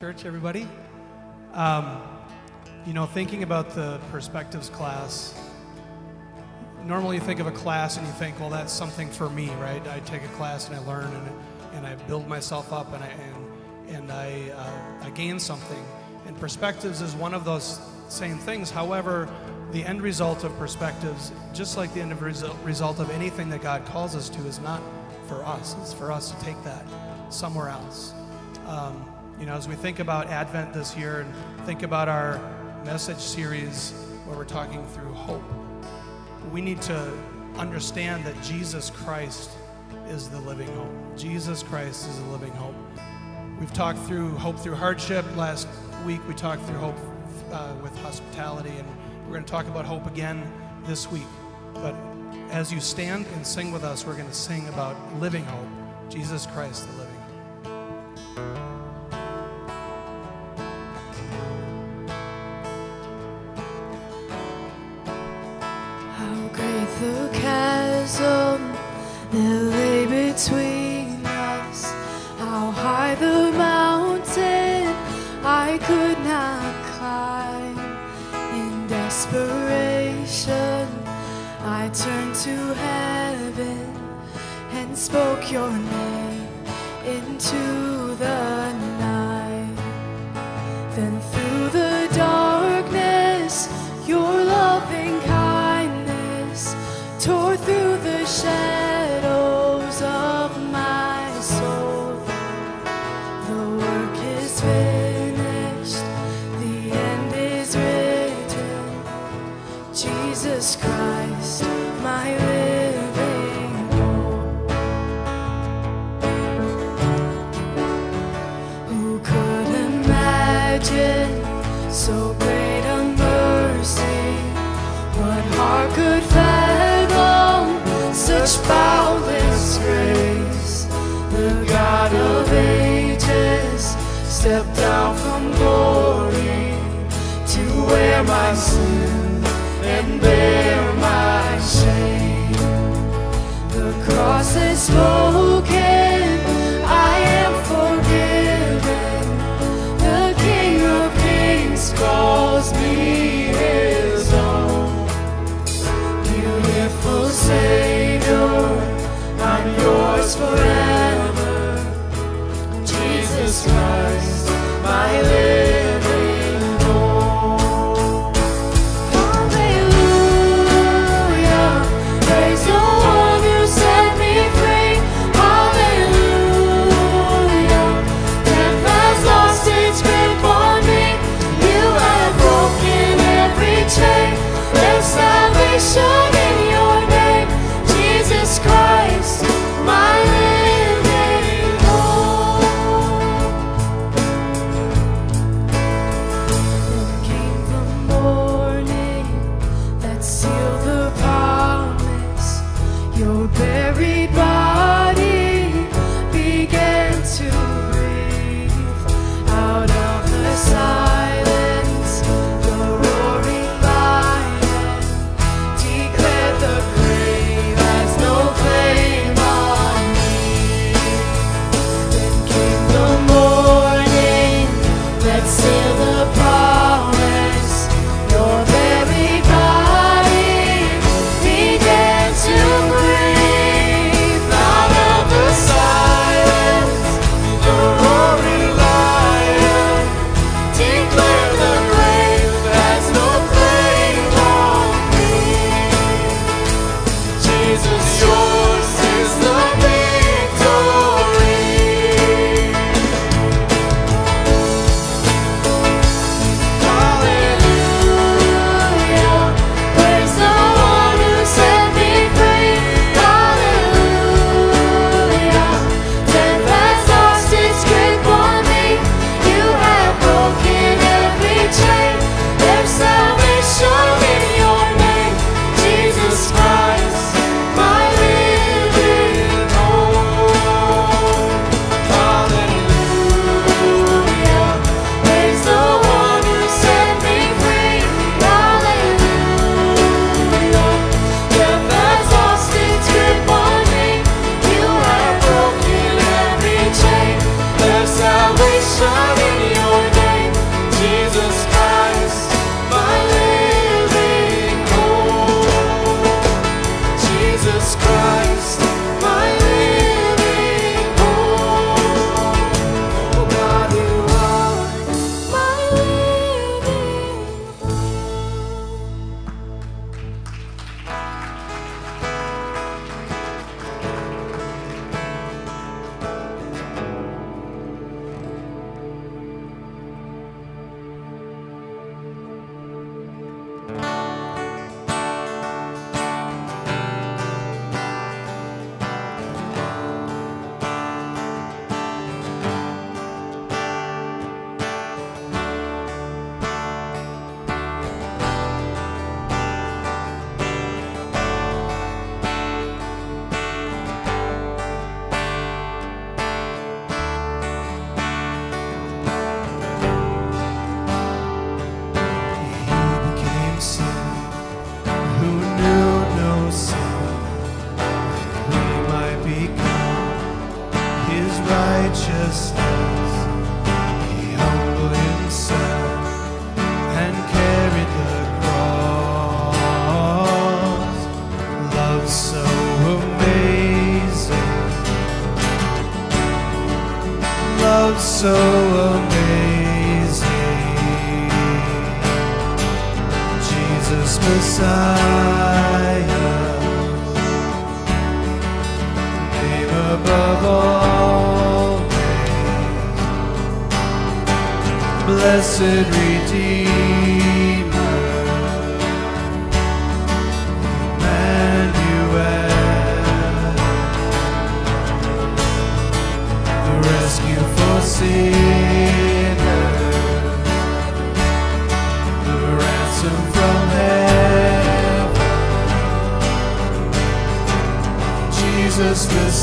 Church, everybody. Um, you know, thinking about the perspectives class, normally you think of a class and you think, well, that's something for me, right? I take a class and I learn and, and I build myself up and I, and, and I, uh, I gain something. And perspectives is one of those same things. However, the end result of perspectives, just like the end of result, result of anything that God calls us to, is not for us. It's for us to take that somewhere else. Um, you know, as we think about Advent this year and think about our message series where we're talking through hope, we need to understand that Jesus Christ is the living hope. Jesus Christ is the living hope. We've talked through hope through hardship. Last week we talked through hope uh, with hospitality, and we're going to talk about hope again this week. But as you stand and sing with us, we're going to sing about living hope, Jesus Christ the living hope. Spoke your name into such grace? The God of ages stepped down from glory to wear my sin and bear my shame. The cross is yours so amazing, Jesus Messiah, name above all names, blessed Redeemer.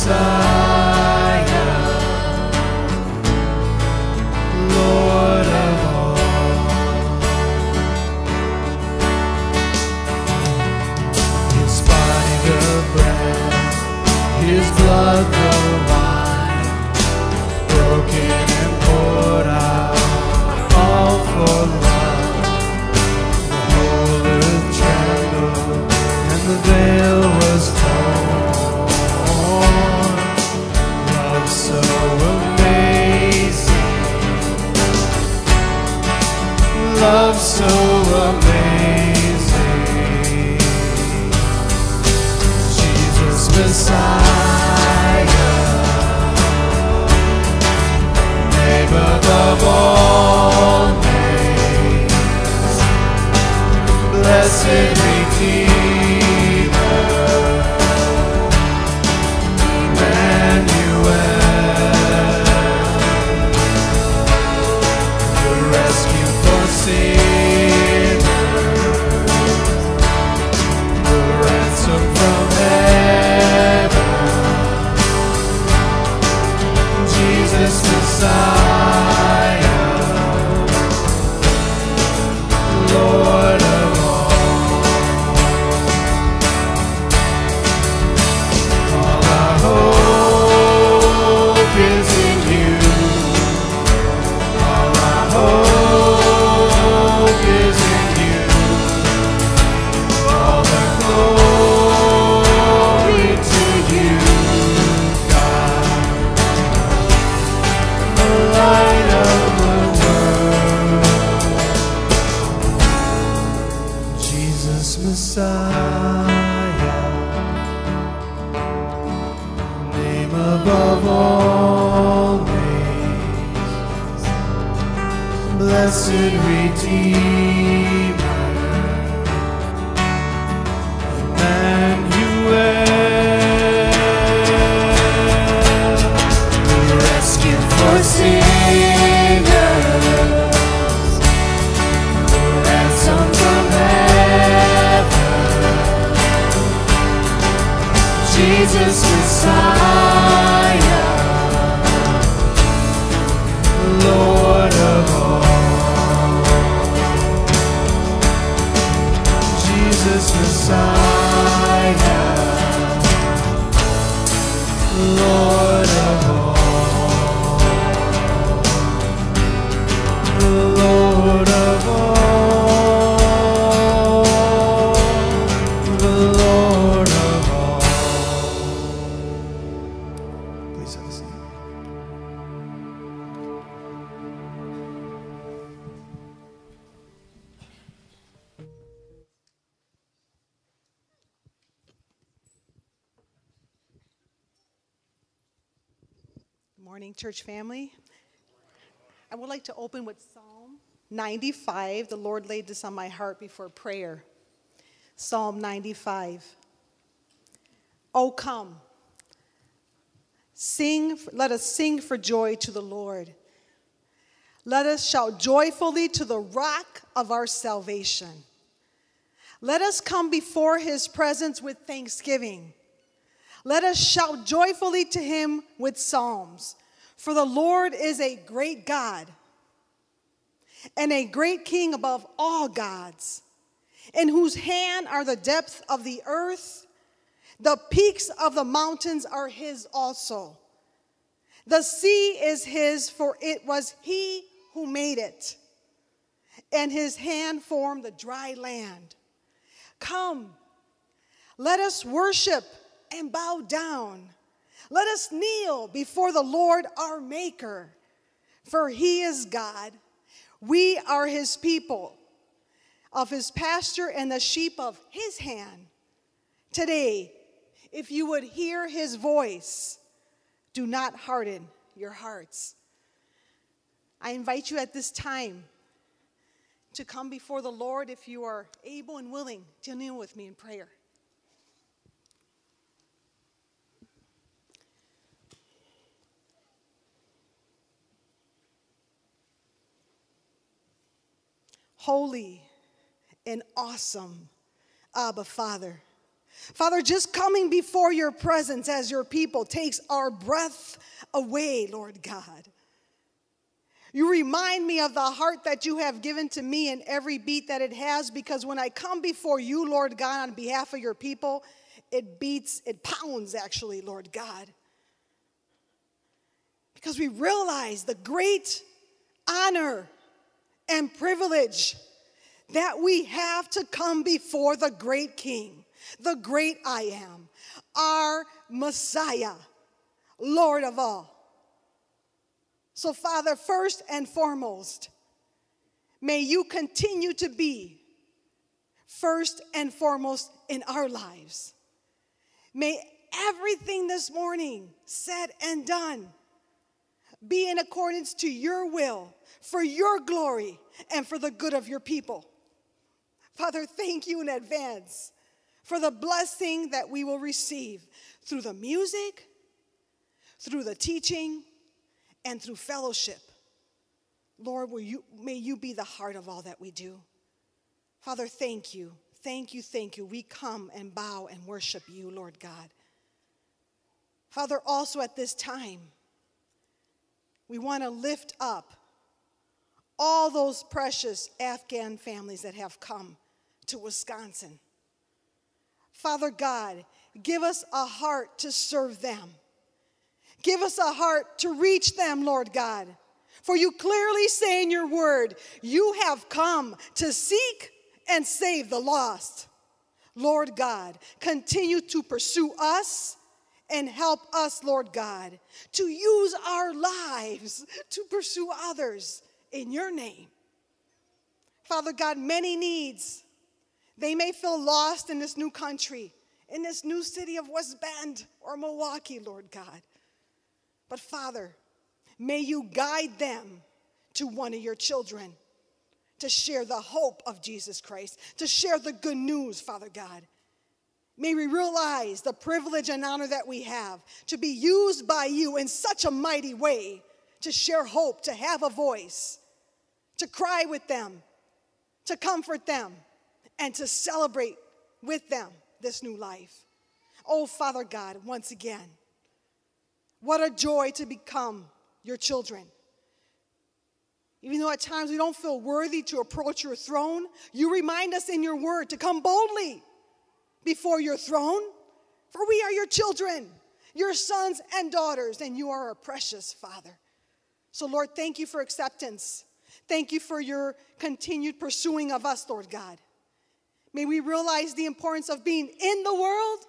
Jesus 95. The Lord laid this on my heart before prayer. Psalm 95. Oh, come. Sing, let us sing for joy to the Lord. Let us shout joyfully to the rock of our salvation. Let us come before his presence with thanksgiving. Let us shout joyfully to him with psalms. For the Lord is a great God and a great king above all gods, in whose hand are the depths of the earth. The peaks of the mountains are his also. The sea is his, for it was he who made it, and his hand formed the dry land. Come, let us worship and bow down. Let us kneel before the Lord our Maker, for he is God. We are his people, of his pasture and the sheep of his hand. Today, if you would hear his voice, do not harden your hearts. I invite you at this time to come before the Lord if you are able and willing to kneel with me in prayer. Holy and awesome Abba Father. Father, just coming before your presence as your people takes our breath away, Lord God. You remind me of the heart that you have given to me and every beat that it has, because when I come before you, Lord God, on behalf of your people, it beats, it pounds actually, Lord God. Because we realize the great honor and privilege that we have to come before the great King, the great I am, our Messiah, Lord of all. So, Father, first and foremost, may you continue to be first and foremost in our lives. May everything this morning said and done be in accordance to your will, for your glory, and for the good of your people. Father, thank you in advance for the blessing that we will receive through the music, through the teaching, and through fellowship. Lord, you, may you be the heart of all that we do. Father, thank you. Thank you, thank you. We come and bow and worship you, Lord God. Father, also at this time, we want to lift up all those precious Afghan families that have come to Wisconsin. Father God, give us a heart to serve them. Give us a heart to reach them, Lord God. For you clearly say in your word, you have come to seek and save the lost. Lord God, continue to pursue us and help us, Lord God, to use our lives to pursue others in your name. Father God, many needs. They may feel lost in this new country, in this new city of West Bend or Milwaukee, Lord God. But Father, may you guide them to one of your children to share the hope of Jesus Christ, to share the good news, Father God. May we realize the privilege and honor that we have to be used by you in such a mighty way to share hope, to have a voice, to cry with them, to comfort them, and to celebrate with them this new life. Oh, Father God, once again, what a joy to become your children. Even though at times we don't feel worthy to approach your throne, you remind us in your word to come boldly before your throne, for we are your children, your sons and daughters, and you are a precious Father. So, Lord, thank you for acceptance. Thank you for your continued pursuing of us, Lord God. May we realize the importance of being in the world,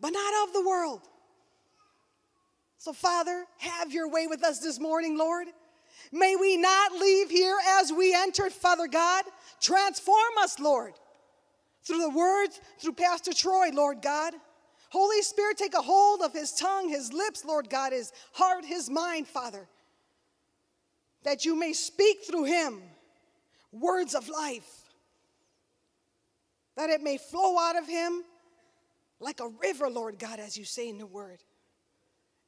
but not of the world. So, Father, have your way with us this morning, Lord. May we not leave here as we entered, Father God. Transform us, Lord through the words, through Pastor Troy, Lord God. Holy Spirit, take a hold of his tongue, his lips, Lord God, his heart, his mind, Father, that you may speak through him words of life, that it may flow out of him like a river, Lord God, as you say in the word.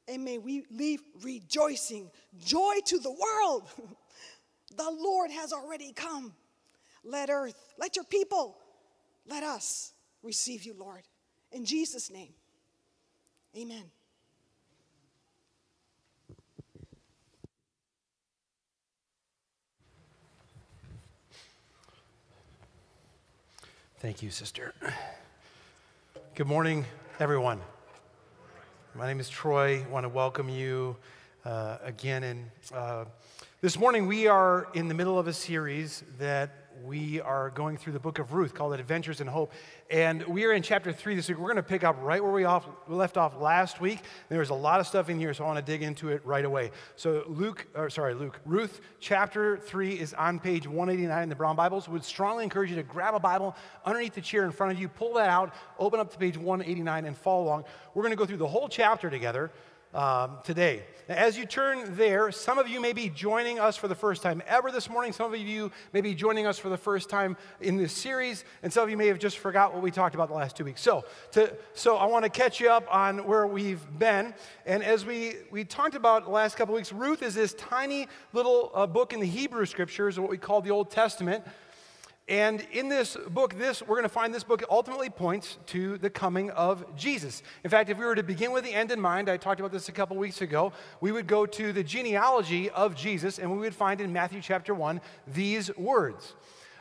And may we leave rejoicing, joy to the world. the Lord has already come. Let earth, let your people let us receive you, Lord. In Jesus' name, amen. Thank you, sister. Good morning, everyone. My name is Troy. I want to welcome you uh, again. And uh, this morning, we are in the middle of a series that we are going through the book of Ruth called Adventures in Hope. And we are in chapter three this week. We're going to pick up right where we, off, we left off last week. There's a lot of stuff in here, so I want to dig into it right away. So, Luke, or sorry, Luke, Ruth chapter three is on page 189 in the Brown Bibles. Would strongly encourage you to grab a Bible underneath the chair in front of you, pull that out, open up to page 189, and follow along. We're going to go through the whole chapter together. Um, today. Now, as you turn there, some of you may be joining us for the first time ever this morning. Some of you may be joining us for the first time in this series, and some of you may have just forgot what we talked about the last two weeks. So, to, so I want to catch you up on where we've been. And as we, we talked about the last couple of weeks, Ruth is this tiny little uh, book in the Hebrew Scriptures, what we call the Old Testament. And in this book, this we're going to find this book ultimately points to the coming of Jesus. In fact, if we were to begin with the end in mind, I talked about this a couple weeks ago, we would go to the genealogy of Jesus and we would find in Matthew chapter 1 these words.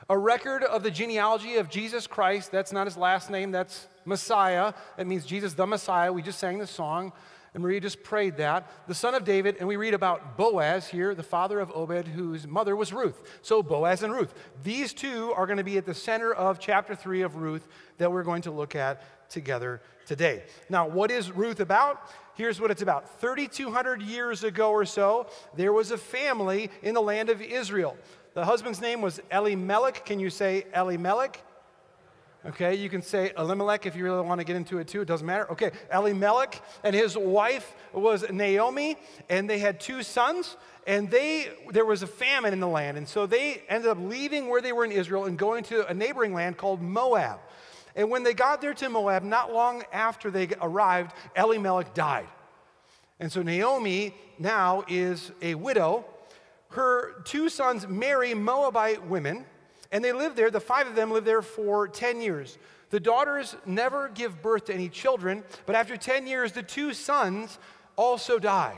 A record of the genealogy of Jesus Christ, that's not his last name, that's Messiah. That means Jesus the Messiah. We just sang the song. And Maria just prayed that. The son of David, and we read about Boaz here, the father of Obed, whose mother was Ruth. So Boaz and Ruth. These two are going to be at the center of chapter 3 of Ruth that we're going to look at together today. Now, what is Ruth about? Here's what it's about 3,200 years ago or so, there was a family in the land of Israel. The husband's name was Elimelech. Can you say Elimelech? Okay, you can say Elimelech if you really want to get into it too. It doesn't matter. Okay, Elimelech and his wife was Naomi, and they had two sons. And they there was a famine in the land, and so they ended up leaving where they were in Israel and going to a neighboring land called Moab. And when they got there to Moab, not long after they arrived, Elimelech died. And so Naomi now is a widow. Her two sons marry Moabite women and they lived there, the five of them lived there for 10 years. The daughters never give birth to any children, but after 10 years, the two sons also die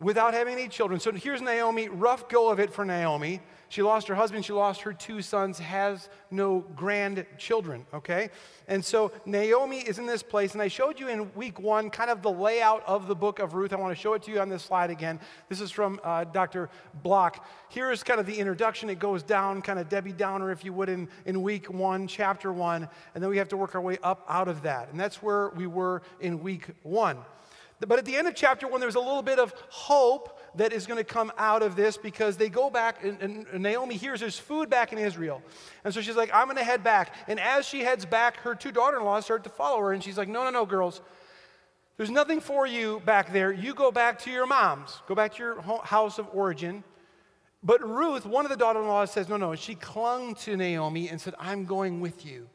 without having any children. So here's Naomi, rough go of it for Naomi. She lost her husband, she lost her two sons, has no grandchildren, okay? And so Naomi is in this place, and I showed you in week one kind of the layout of the book of Ruth. I want to show it to you on this slide again. This is from uh, Dr. Block. Here is kind of the introduction. It goes down, kind of Debbie Downer, if you would, in, in week one, chapter one, and then we have to work our way up out of that. And that's where we were in week one. But at the end of chapter one, there's a little bit of hope that is going to come out of this because they go back, and, and Naomi hears there's food back in Israel. And so she's like, I'm going to head back. And as she heads back, her two daughter in laws start to follow her. And she's like, No, no, no, girls. There's nothing for you back there. You go back to your mom's, go back to your house of origin. But Ruth, one of the daughter in laws, says, No, no. She clung to Naomi and said, I'm going with you.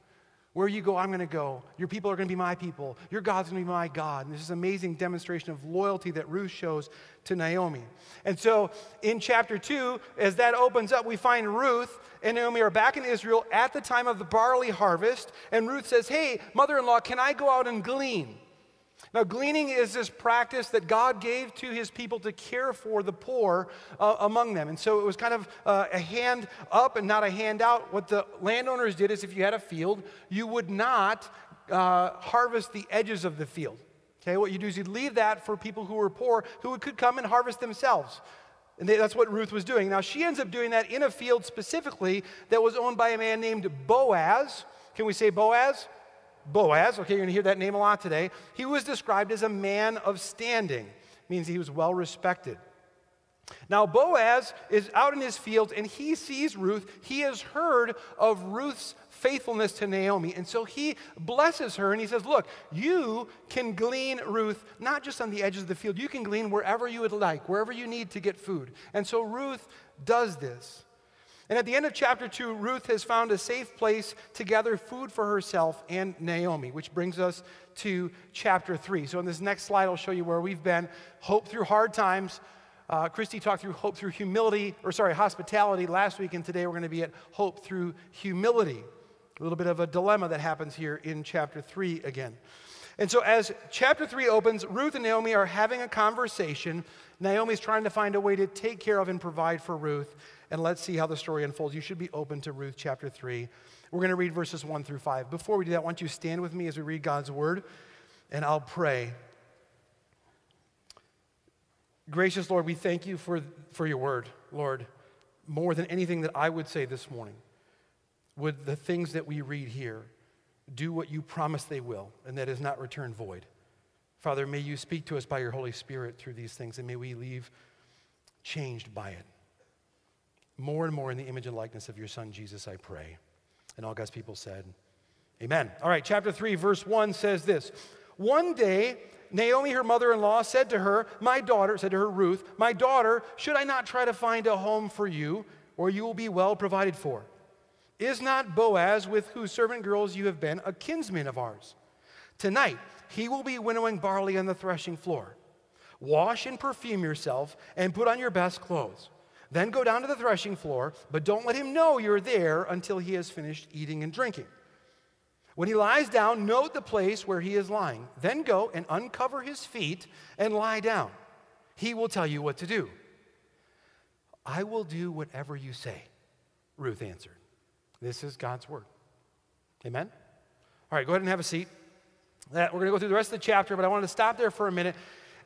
Where you go, I'm going to go. Your people are going to be my people. Your God's going to be my God. And this is an amazing demonstration of loyalty that Ruth shows to Naomi. And so in chapter 2, as that opens up, we find Ruth and Naomi are back in Israel at the time of the barley harvest. And Ruth says, Hey, mother in law, can I go out and glean? Now, gleaning is this practice that God gave to his people to care for the poor uh, among them. And so it was kind of uh, a hand up and not a hand out. What the landowners did is if you had a field, you would not uh, harvest the edges of the field. Okay, what you do is you'd leave that for people who were poor who could come and harvest themselves. And they, that's what Ruth was doing. Now, she ends up doing that in a field specifically that was owned by a man named Boaz. Can we say Boaz? Boaz, okay, you're going to hear that name a lot today. He was described as a man of standing, means he was well respected. Now, Boaz is out in his fields and he sees Ruth. He has heard of Ruth's faithfulness to Naomi. And so he blesses her and he says, Look, you can glean, Ruth, not just on the edges of the field, you can glean wherever you would like, wherever you need to get food. And so Ruth does this. And at the end of chapter 2, Ruth has found a safe place to gather food for herself and Naomi, which brings us to chapter 3. So, in this next slide, I'll show you where we've been. Hope through hard times. Uh, Christy talked through hope through humility, or sorry, hospitality last week, and today we're going to be at hope through humility. A little bit of a dilemma that happens here in chapter 3 again. And so, as chapter 3 opens, Ruth and Naomi are having a conversation. Naomi's trying to find a way to take care of and provide for Ruth and let's see how the story unfolds. You should be open to Ruth chapter 3. We're going to read verses 1 through 5. Before we do that, I want you stand with me as we read God's word, and I'll pray. Gracious Lord, we thank you for, for your word, Lord, more than anything that I would say this morning. Would the things that we read here do what you promise they will, and that is not return void? Father, may you speak to us by your Holy Spirit through these things, and may we leave changed by it more and more in the image and likeness of your Son, Jesus, I pray. And all God's people said, Amen. All right, chapter 3, verse 1 says this One day, Naomi, her mother in law, said to her, My daughter, said to her Ruth, My daughter, should I not try to find a home for you, where you will be well provided for? Is not Boaz, with whose servant girls you have been, a kinsman of ours? Tonight, he will be winnowing barley on the threshing floor. Wash and perfume yourself and put on your best clothes. Then go down to the threshing floor, but don't let him know you're there until he has finished eating and drinking. When he lies down, note the place where he is lying. Then go and uncover his feet and lie down. He will tell you what to do. I will do whatever you say, Ruth answered. This is God's word. Amen? All right, go ahead and have a seat. We're going to go through the rest of the chapter, but I wanted to stop there for a minute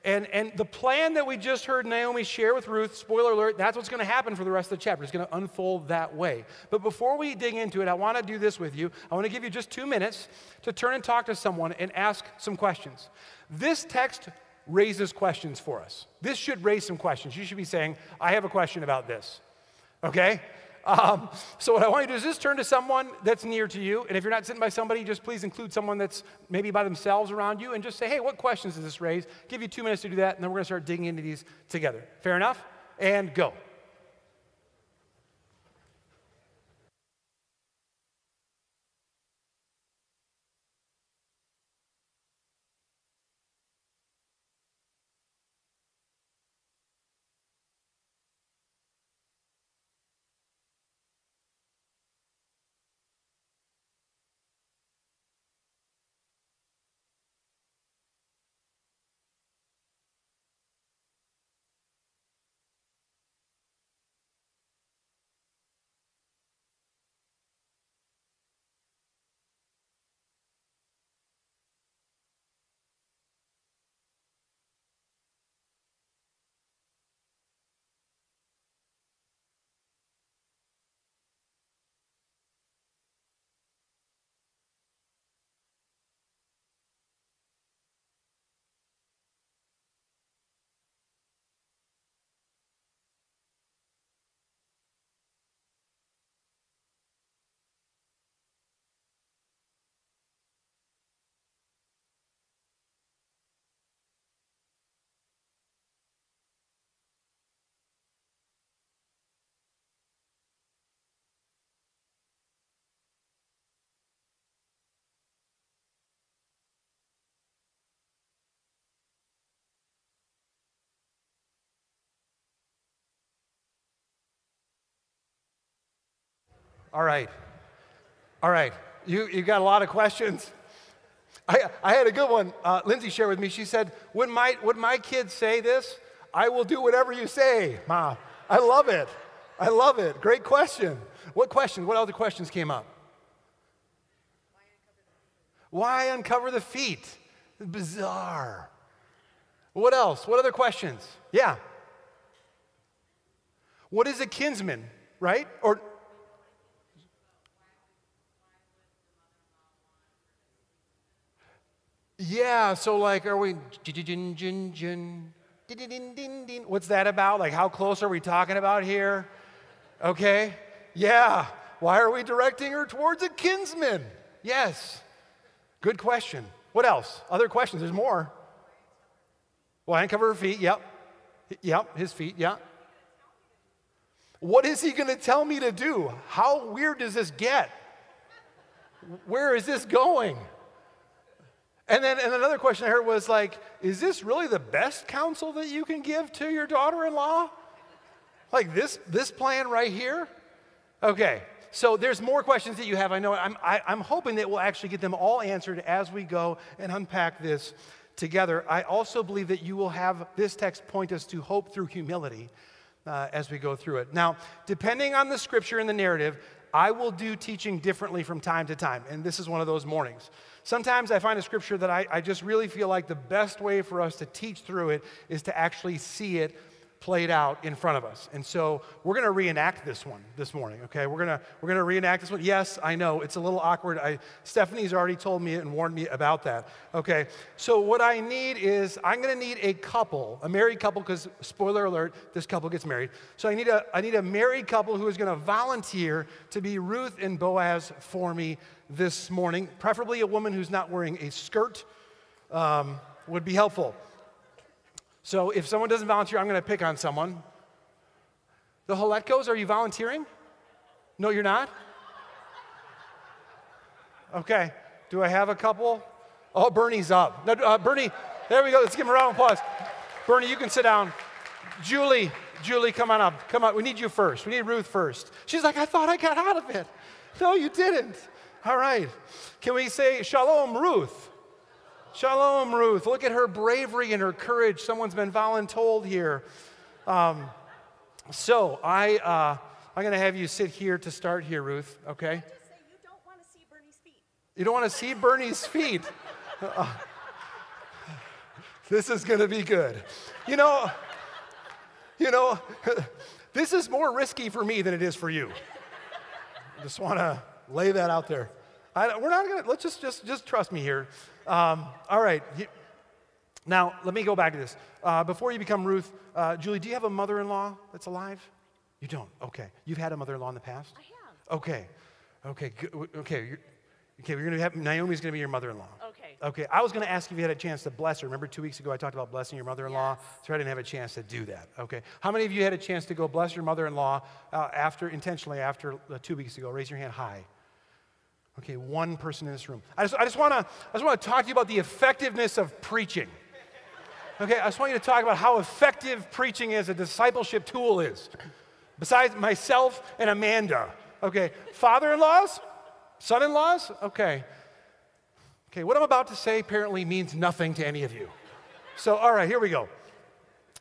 and, and the plan that we just heard Naomi share with Ruth, spoiler alert, that's what's going to happen for the rest of the chapter. It's going to unfold that way. But before we dig into it, I want to do this with you. I want to give you just two minutes to turn and talk to someone and ask some questions. This text raises questions for us. This should raise some questions. You should be saying, I have a question about this. Okay? Um, so, what I want you to do is just turn to someone that's near to you. And if you're not sitting by somebody, just please include someone that's maybe by themselves around you and just say, hey, what questions does this raise? Give you two minutes to do that, and then we're going to start digging into these together. Fair enough? And go. All right. All right. You, you got a lot of questions. I, I had a good one. Uh, Lindsay shared with me. She said, would my, would my kids say this? I will do whatever you say, Ma. I love it. I love it. Great question. What question? What other questions came up? Why uncover the feet? Bizarre. What else? What other questions? Yeah. What is a kinsman, right? Or Yeah, so like, are we, what's that about? Like, how close are we talking about here? Okay, yeah. Why are we directing her towards a kinsman? Yes. Good question. What else? Other questions? There's more. Well, I uncover her feet. Yep. Yep, his feet. Yep. What is he going to tell me to do? How weird does this get? Where is this going? And then and another question I heard was like, is this really the best counsel that you can give to your daughter-in-law? Like this this plan right here? Okay. So there's more questions that you have. I know I'm, I, am i am hoping that we'll actually get them all answered as we go and unpack this together. I also believe that you will have this text point us to hope through humility uh, as we go through it. Now, depending on the scripture and the narrative, I will do teaching differently from time to time, and this is one of those mornings. Sometimes I find a scripture that I, I just really feel like the best way for us to teach through it is to actually see it played out in front of us. And so we're going to reenact this one this morning, okay? We're going to we're going to reenact this one. Yes, I know it's a little awkward. I Stephanie's already told me and warned me about that. Okay? So what I need is I'm going to need a couple, a married couple cuz spoiler alert, this couple gets married. So I need a I need a married couple who is going to volunteer to be Ruth and Boaz for me this morning, preferably a woman who's not wearing a skirt um, would be helpful. So if someone doesn't volunteer, I'm going to pick on someone. The Holetkos, are you volunteering? No, you're not? Okay. Do I have a couple? Oh, Bernie's up. No, uh, Bernie, there we go. Let's give him a round of applause. Bernie, you can sit down. Julie, Julie, come on up. Come on. We need you first. We need Ruth first. She's like, I thought I got out of it. No, you didn't. All right. Can we say Shalom, Ruth? Shalom, Ruth. Look at her bravery and her courage. Someone's been voluntold here. Um, so I, uh, I'm going to have you sit here to start here, Ruth. Okay? You don't want to see Bernie's feet. You don't want to see Bernie's feet. Uh, this is going to be good. You know, you know, this is more risky for me than it is for you. Just want to lay that out there. I, we're not going to, let's just, just, just trust me here. Um, all right. Now, let me go back to this. Uh, before you become Ruth, uh, Julie, do you have a mother in law that's alive? You don't? Okay. You've had a mother in law in the past? I have. Okay. Okay. good. Okay. You're, okay. We're gonna have Naomi's gonna be your mother-in-law. Okay. Okay. I was gonna ask if you had a chance to bless her. Remember two weeks ago I talked about blessing your mother-in-law. Yes. So I didn't have a chance to do that. Okay. How many of you had a chance to go bless your mother-in-law uh, after intentionally after uh, two weeks ago? Raise your hand high. Okay. One person in this room. I just I just wanna I just wanna talk to you about the effectiveness of preaching. Okay, I just want you to talk about how effective preaching as a discipleship tool is. Besides myself and Amanda. Okay, father in laws? Son in laws? Okay. Okay, what I'm about to say apparently means nothing to any of you. So, all right, here we go.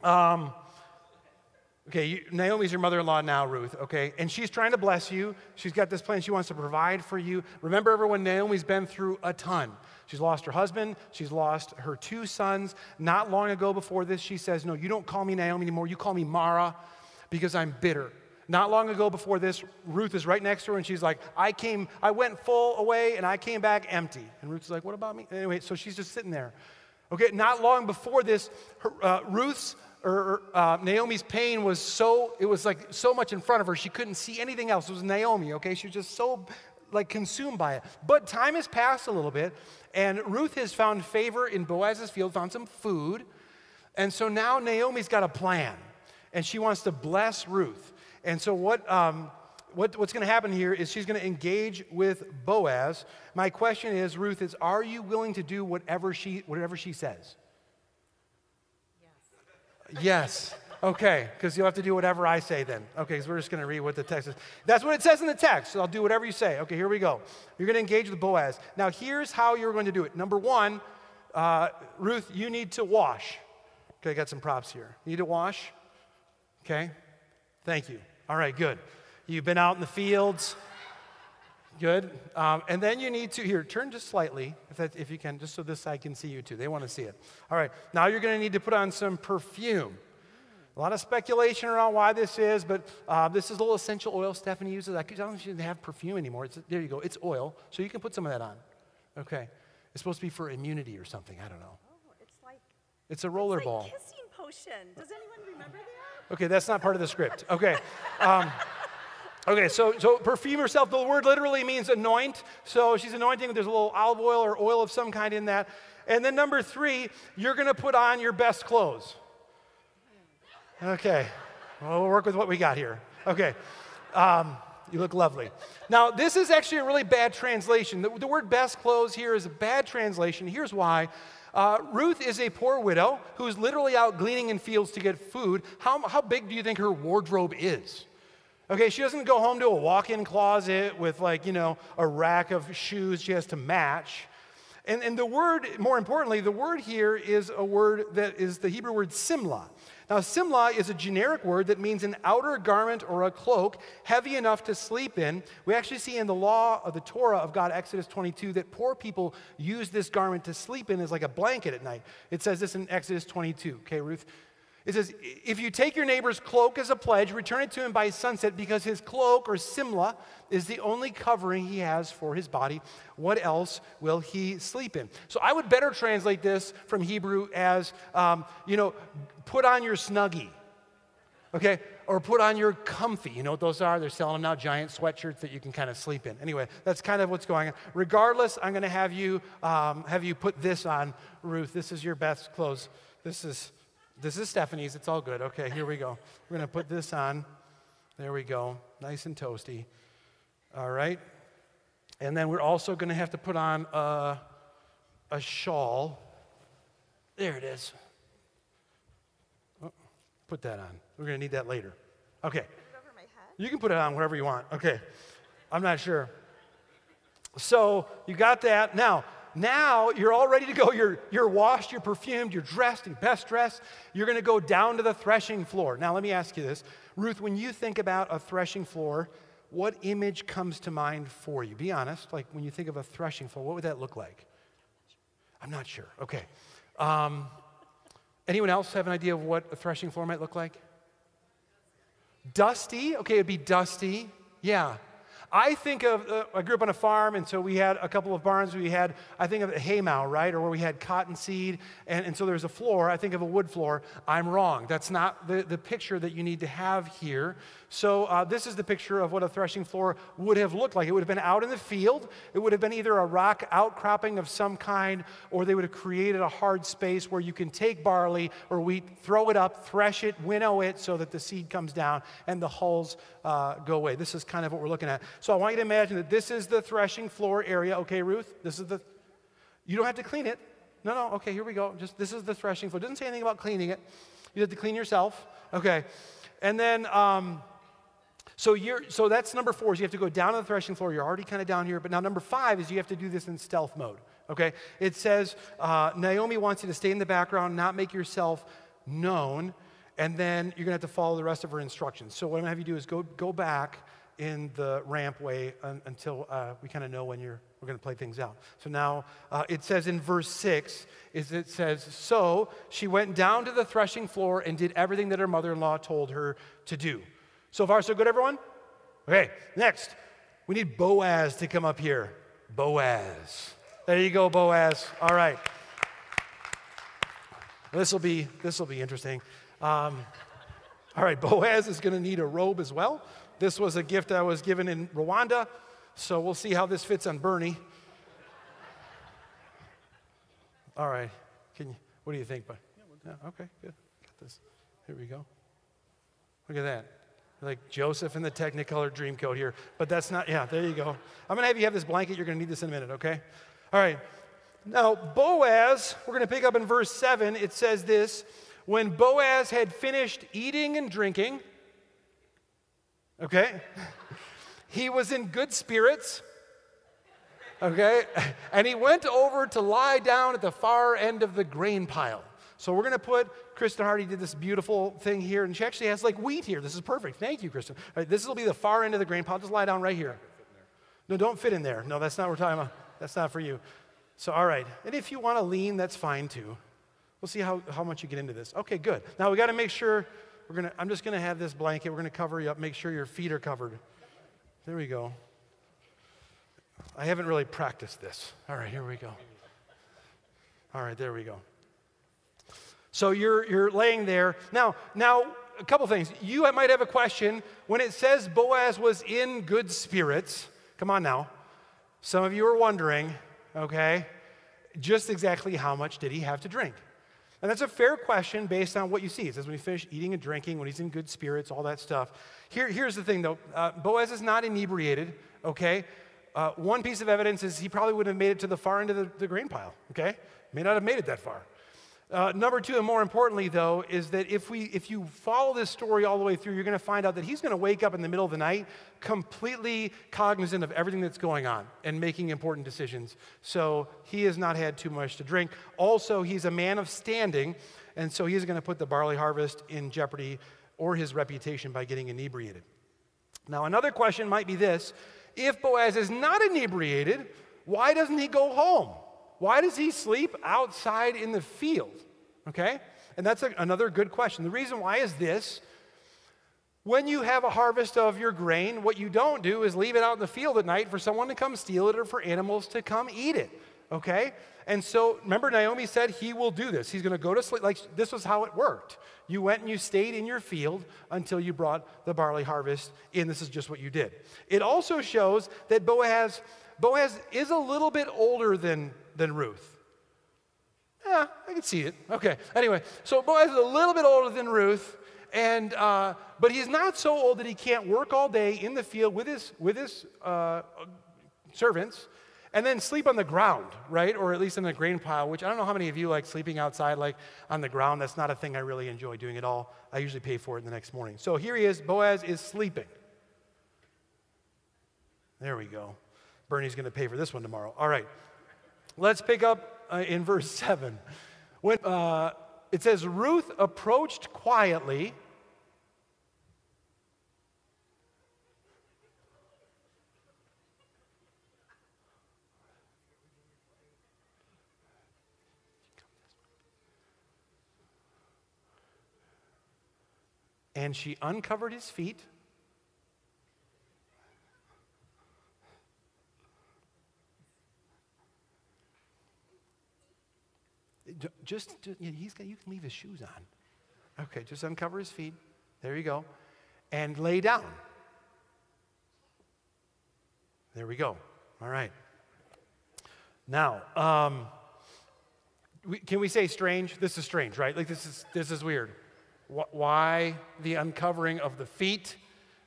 Um, okay, you, Naomi's your mother in law now, Ruth, okay? And she's trying to bless you. She's got this plan. She wants to provide for you. Remember, everyone, Naomi's been through a ton. She's lost her husband. She's lost her two sons. Not long ago before this, she says, No, you don't call me Naomi anymore. You call me Mara because I'm bitter. Not long ago before this, Ruth is right next to her and she's like, I came, I went full away and I came back empty. And Ruth's like, What about me? Anyway, so she's just sitting there. Okay, not long before this, her, uh, Ruth's or uh, Naomi's pain was so, it was like so much in front of her, she couldn't see anything else. It was Naomi, okay? She was just so like consumed by it. But time has passed a little bit, and Ruth has found favor in Boaz's field, found some food. And so now Naomi's got a plan, and she wants to bless Ruth. And so what, um, what what's going to happen here is she's going to engage with Boaz. My question is, Ruth, is are you willing to do whatever she, whatever she says? Yes. Okay, because you'll have to do whatever I say then. Okay, because we're just going to read what the text is. That's what it says in the text. So I'll do whatever you say. Okay, here we go. You're going to engage with Boaz. Now, here's how you're going to do it. Number one, uh, Ruth, you need to wash. Okay, I got some props here. You need to wash. Okay, thank you. All right, good. You've been out in the fields. Good. Um, and then you need to, here, turn just slightly, if, that, if you can, just so this side can see you too. They want to see it. All right. Now you're going to need to put on some perfume. A lot of speculation around why this is, but uh, this is a little essential oil Stephanie uses. I don't know if she doesn't have perfume anymore. It's, there you go. It's oil. So you can put some of that on. Okay. It's supposed to be for immunity or something. I don't know. Oh, it's like, It's a it's roller like ball. kissing potion. Does anyone remember that? Okay, that's not part of the script. Okay. Um, okay, so, so perfume yourself, the word literally means anoint. So she's anointing, there's a little olive oil or oil of some kind in that. And then number three, you're going to put on your best clothes. Okay, well, we'll work with what we got here. Okay. Um, you look lovely. Now, this is actually a really bad translation. The, the word best clothes here is a bad translation. Here's why. Uh, Ruth is a poor widow who's literally out gleaning in fields to get food. How, how big do you think her wardrobe is? Okay, she doesn't go home to a walk in closet with, like, you know, a rack of shoes she has to match. And, and the word, more importantly, the word here is a word that is the Hebrew word simla. Now, simla is a generic word that means an outer garment or a cloak heavy enough to sleep in. We actually see in the law of the Torah of God, Exodus 22, that poor people use this garment to sleep in as like a blanket at night. It says this in Exodus 22. Okay, Ruth? It says, if you take your neighbor's cloak as a pledge, return it to him by sunset because his cloak or simla is the only covering he has for his body. What else will he sleep in? So I would better translate this from Hebrew as, um, you know, put on your snuggie. Okay? or put on your comfy. You know what those are? They're selling them now, giant sweatshirts that you can kind of sleep in. Anyway, that's kind of what's going on. Regardless, I'm going to have you um, have you put this on, Ruth. This is your best clothes. This is this is Stephanie's. It's all good. Okay, here we go. We're going to put this on. There we go. Nice and toasty. All right. And then we're also going to have to put on a, a shawl. There it is. Oh, put that on. We're going to need that later. Okay. Put it over my head. You can put it on wherever you want. Okay. I'm not sure. So you got that. Now, now you're all ready to go. You're, you're washed, you're perfumed, you're dressed, you're best dressed. You're going to go down to the threshing floor. Now, let me ask you this. Ruth, when you think about a threshing floor, what image comes to mind for you? Be honest. Like when you think of a threshing floor, what would that look like? I'm not sure. Okay. Um, anyone else have an idea of what a threshing floor might look like? Dusty. Okay, it'd be dusty. Yeah. I think of, uh, I grew up on a farm, and so we had a couple of barns. We had, I think of a haymow, right? Or where we had cotton seed, and, and so there's a floor. I think of a wood floor. I'm wrong. That's not the, the picture that you need to have here. So uh, this is the picture of what a threshing floor would have looked like. It would have been out in the field. It would have been either a rock outcropping of some kind, or they would have created a hard space where you can take barley or wheat, throw it up, thresh it, winnow it so that the seed comes down and the hulls uh, go away. This is kind of what we're looking at. So I want you to imagine that this is the threshing floor area. Okay, Ruth? This is the, you don't have to clean it. No, no, okay, here we go. Just this is the threshing floor. It doesn't say anything about cleaning it. You have to clean yourself. Okay. And then, um, so you're so that's number four is you have to go down to the threshing floor. You're already kind of down here, but now number five is you have to do this in stealth mode. Okay, it says uh, Naomi wants you to stay in the background, not make yourself known, and then you're gonna have to follow the rest of her instructions. So what I'm gonna have you do is go go back in the rampway un, until uh, we kind of know when you're we're gonna play things out. So now uh, it says in verse six is it says so she went down to the threshing floor and did everything that her mother-in-law told her to do. So far, so good, everyone? Okay, next, we need Boaz to come up here. Boaz. There you go, Boaz. All right. This will be this will be interesting. Um, all right, Boaz is going to need a robe as well. This was a gift I was given in Rwanda, so we'll see how this fits on Bernie. All right, can you? What do you think, bud? Yeah, okay, good. Got this. Here we go. Look at that. Like Joseph in the Technicolor Dreamcoat here. But that's not, yeah, there you go. I'm to have you have this blanket. You're to need this in a minute, okay? All right. Now, Boaz, we're to pick up in verse 7. It says this When Boaz had finished eating and drinking, okay, he was in good spirits, okay, and he went over to lie down at the far end of the grain pile. So we're going to put, Kristen Hardy did this beautiful thing here, and she actually has like wheat here. This is perfect. Thank you, Kristen. This will be the far end of the grain pile. Just lie down right here. No, don't fit in there. No, that's not what we're talking about. That's not for you. So, all right. And if you want to lean, that's fine too. We'll see how, how much you get into this. Okay, good. Now we got to make sure we're going to, I'm just going to have this blanket. We're going to cover you up, make sure your feet are covered. There we go. I haven't really practiced this. All right, here we go. All right, there we go. So you're, you're laying there. Now, now, a couple things. You might have a question. When it says Boaz was in good spirits, come on now. Some of you are wondering, okay, just exactly how much did he have to drink? And that's a fair question based on what you see. It says when he finished eating and drinking, when he's in good spirits, all that stuff. Here, here's the thing though uh, Boaz is not inebriated, okay? Uh, one piece of evidence is he probably wouldn't have made it to the far end of the, the grain pile, okay? May not have made it that far. Uh, number two, and more importantly, though, is that if, we, if you follow this story all the way through, you're going to find out that he's going to wake up in the middle of the night completely cognizant of everything that's going on and making important decisions. So he has not had too much to drink. Also, he's a man of standing, and so he's going to put the barley harvest in jeopardy or his reputation by getting inebriated. Now, another question might be this if Boaz is not inebriated, why doesn't he go home? Why does he sleep outside in the field? Okay? And that's a, another good question. The reason why is this when you have a harvest of your grain, what you don't do is leave it out in the field at night for someone to come steal it or for animals to come eat it. okay? And so remember, Naomi said he will do this. He's going to go to sleep. Like this was how it worked. You went and you stayed in your field until you brought the barley harvest in. This is just what you did. It also shows that Boaz, Boaz is a little bit older than, than Ruth. Yeah, I can see it. Okay. Anyway, so Boaz is a little bit older than Ruth, and uh, but he's not so old that he can't work all day in the field with his with his uh, servants, and then sleep on the ground, right? Or at least in the grain pile. Which I don't know how many of you like sleeping outside, like on the ground. That's not a thing I really enjoy doing at all. I usually pay for it in the next morning. So here he is. Boaz is sleeping. There we go. Bernie's going to pay for this one tomorrow. All right. Let's pick up uh, in verse 7. When uh, it says, Ruth approached quietly. And she uncovered his feet Just, just he's got, you can leave his shoes on. Okay, just uncover his feet. There you go. And lay down. There we go. All right. Now, um, we, can we say strange? This is strange, right? Like this is this is weird. Wh- why the uncovering of the feet?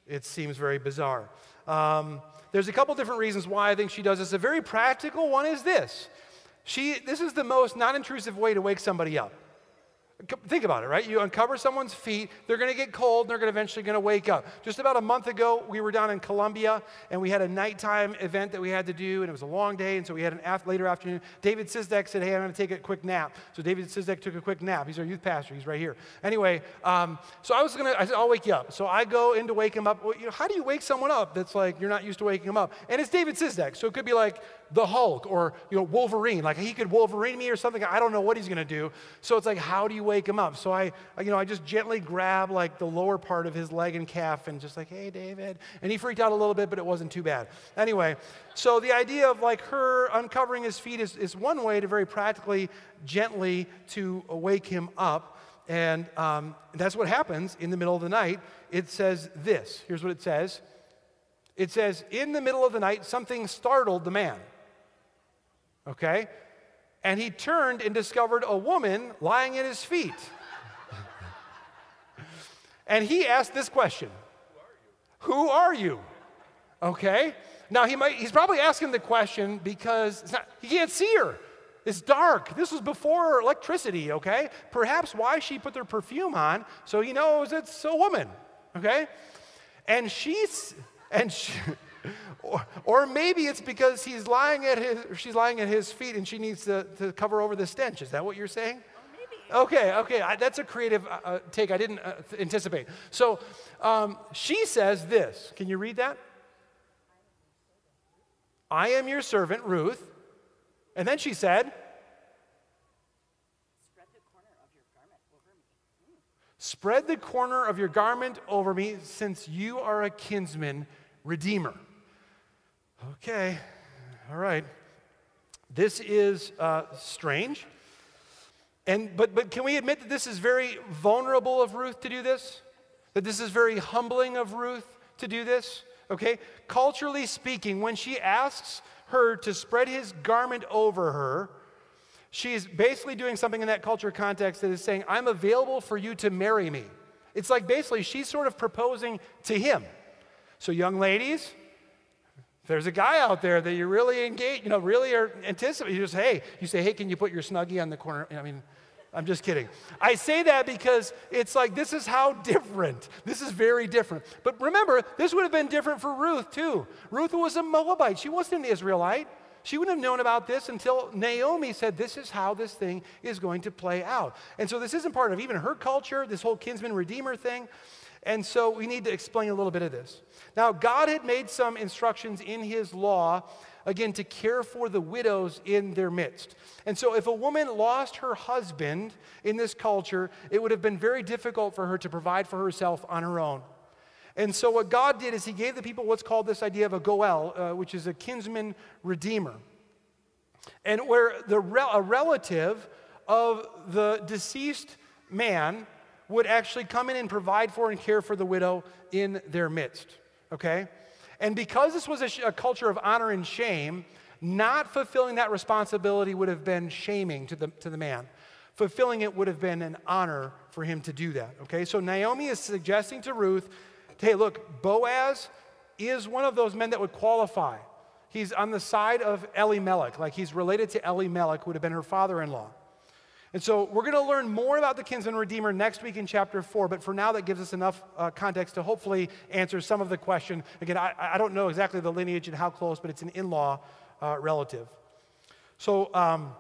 It seems very bizarre. Um, there's a couple different reasons why I think she does this. A very practical one is this she, this is the most non intrusive way to wake somebody up. Think about it, right? You uncover someone's feet, they're going to get cold, and they're going to eventually going to wake up. Just about a month ago, we were down in Columbia, and we had a nighttime event that we had to do, and it was a long day, and so we had an af- later afternoon. David Sizdek said, hey, I'm going to take a quick nap. So David Sizdek took a quick nap. He's our youth pastor. He's right here. Anyway, um, so I was going to, I said, I'll wake you up. So I go in to wake him up. Well, you know, how do you wake someone up that's like, you're not used to waking them up? And it's David Sizdek, so it could be like, the Hulk or you know Wolverine. Like he could Wolverine me or something. I don't know what he's going to do. So it's like, how do you wake him up? So I, you know, I just gently grab like the lower part of his leg and calf and just like, hey, David. And he freaked out a little bit, but it wasn't too bad. Anyway, so the idea of like her uncovering his feet is, is one way to very practically, gently to wake him up. And um, that's what happens in the middle of the night. It says this. Here's what it says. It says, in the middle of the night, something startled the man. Okay? And he turned and discovered a woman lying at his feet. and he asked this question Who are you? Okay? Now he might he's probably asking the question because not, he can't see her. It's dark. This was before electricity, okay? Perhaps why she put their perfume on so he knows it's a woman, okay? And she's and she, or, or maybe it's because he's lying at his, she's lying at his feet and she needs to, to cover over the stench. Is that what you're saying? Okay, okay, I, that's a creative uh, uh take I didn't uh, anticipate. So um, she says this. Can you read that? I am your servant, Ruth. And then she said, Spread the corner of your garment over me, since you are a kinsman redeemer. Okay, all right. This is uh, strange. And, but, but can we admit that this is very vulnerable of Ruth to do this? That this is very humbling of Ruth to do this? Okay? Culturally speaking, when she asks her to spread his garment over her, she's basically doing something in that culture context that is saying, I'm available for you to marry me. It's like basically she's sort of proposing to him. So, young ladies, there's a guy out there that you really engage, you know, really are anticipating. You just, hey, you say, hey, can you put your snuggie on the corner? I mean, I'm just kidding. I say that because it's like this is how different. This is very different. But remember, this would have been different for Ruth too. Ruth was a Moabite. She wasn't an Israelite. She wouldn't have known about this until Naomi said, This is how this thing is going to play out. And so this isn't part of even her culture, this whole kinsman redeemer thing. And so we need to explain a little bit of this. Now, God had made some instructions in his law, again, to care for the widows in their midst. And so if a woman lost her husband in this culture, it would have been very difficult for her to provide for herself on her own. And so what God did is he gave the people what's called this idea of a goel, uh, which is a kinsman redeemer. and where the rel- a relative of the deceased man would actually come in and provide for and care for the widow in their midst. Okay? And because this was a, a culture of honor and shame, not fulfilling that responsibility would have been shaming to the, to the man. Fulfilling it would have been an honor for him to do that. Okay? So Naomi is suggesting to Ruth, hey, look, Boaz is one of those men that would qualify. He's on the side of Elimelech, like he's related to Elimelech, who would have been her father in law. And so we're going to learn more about the kinsman redeemer next week in chapter four, but for now, that gives us enough uh, context to hopefully answer some of the question. Again, I, I don't know exactly the lineage and how close, but it's an in law uh, relative. So, um,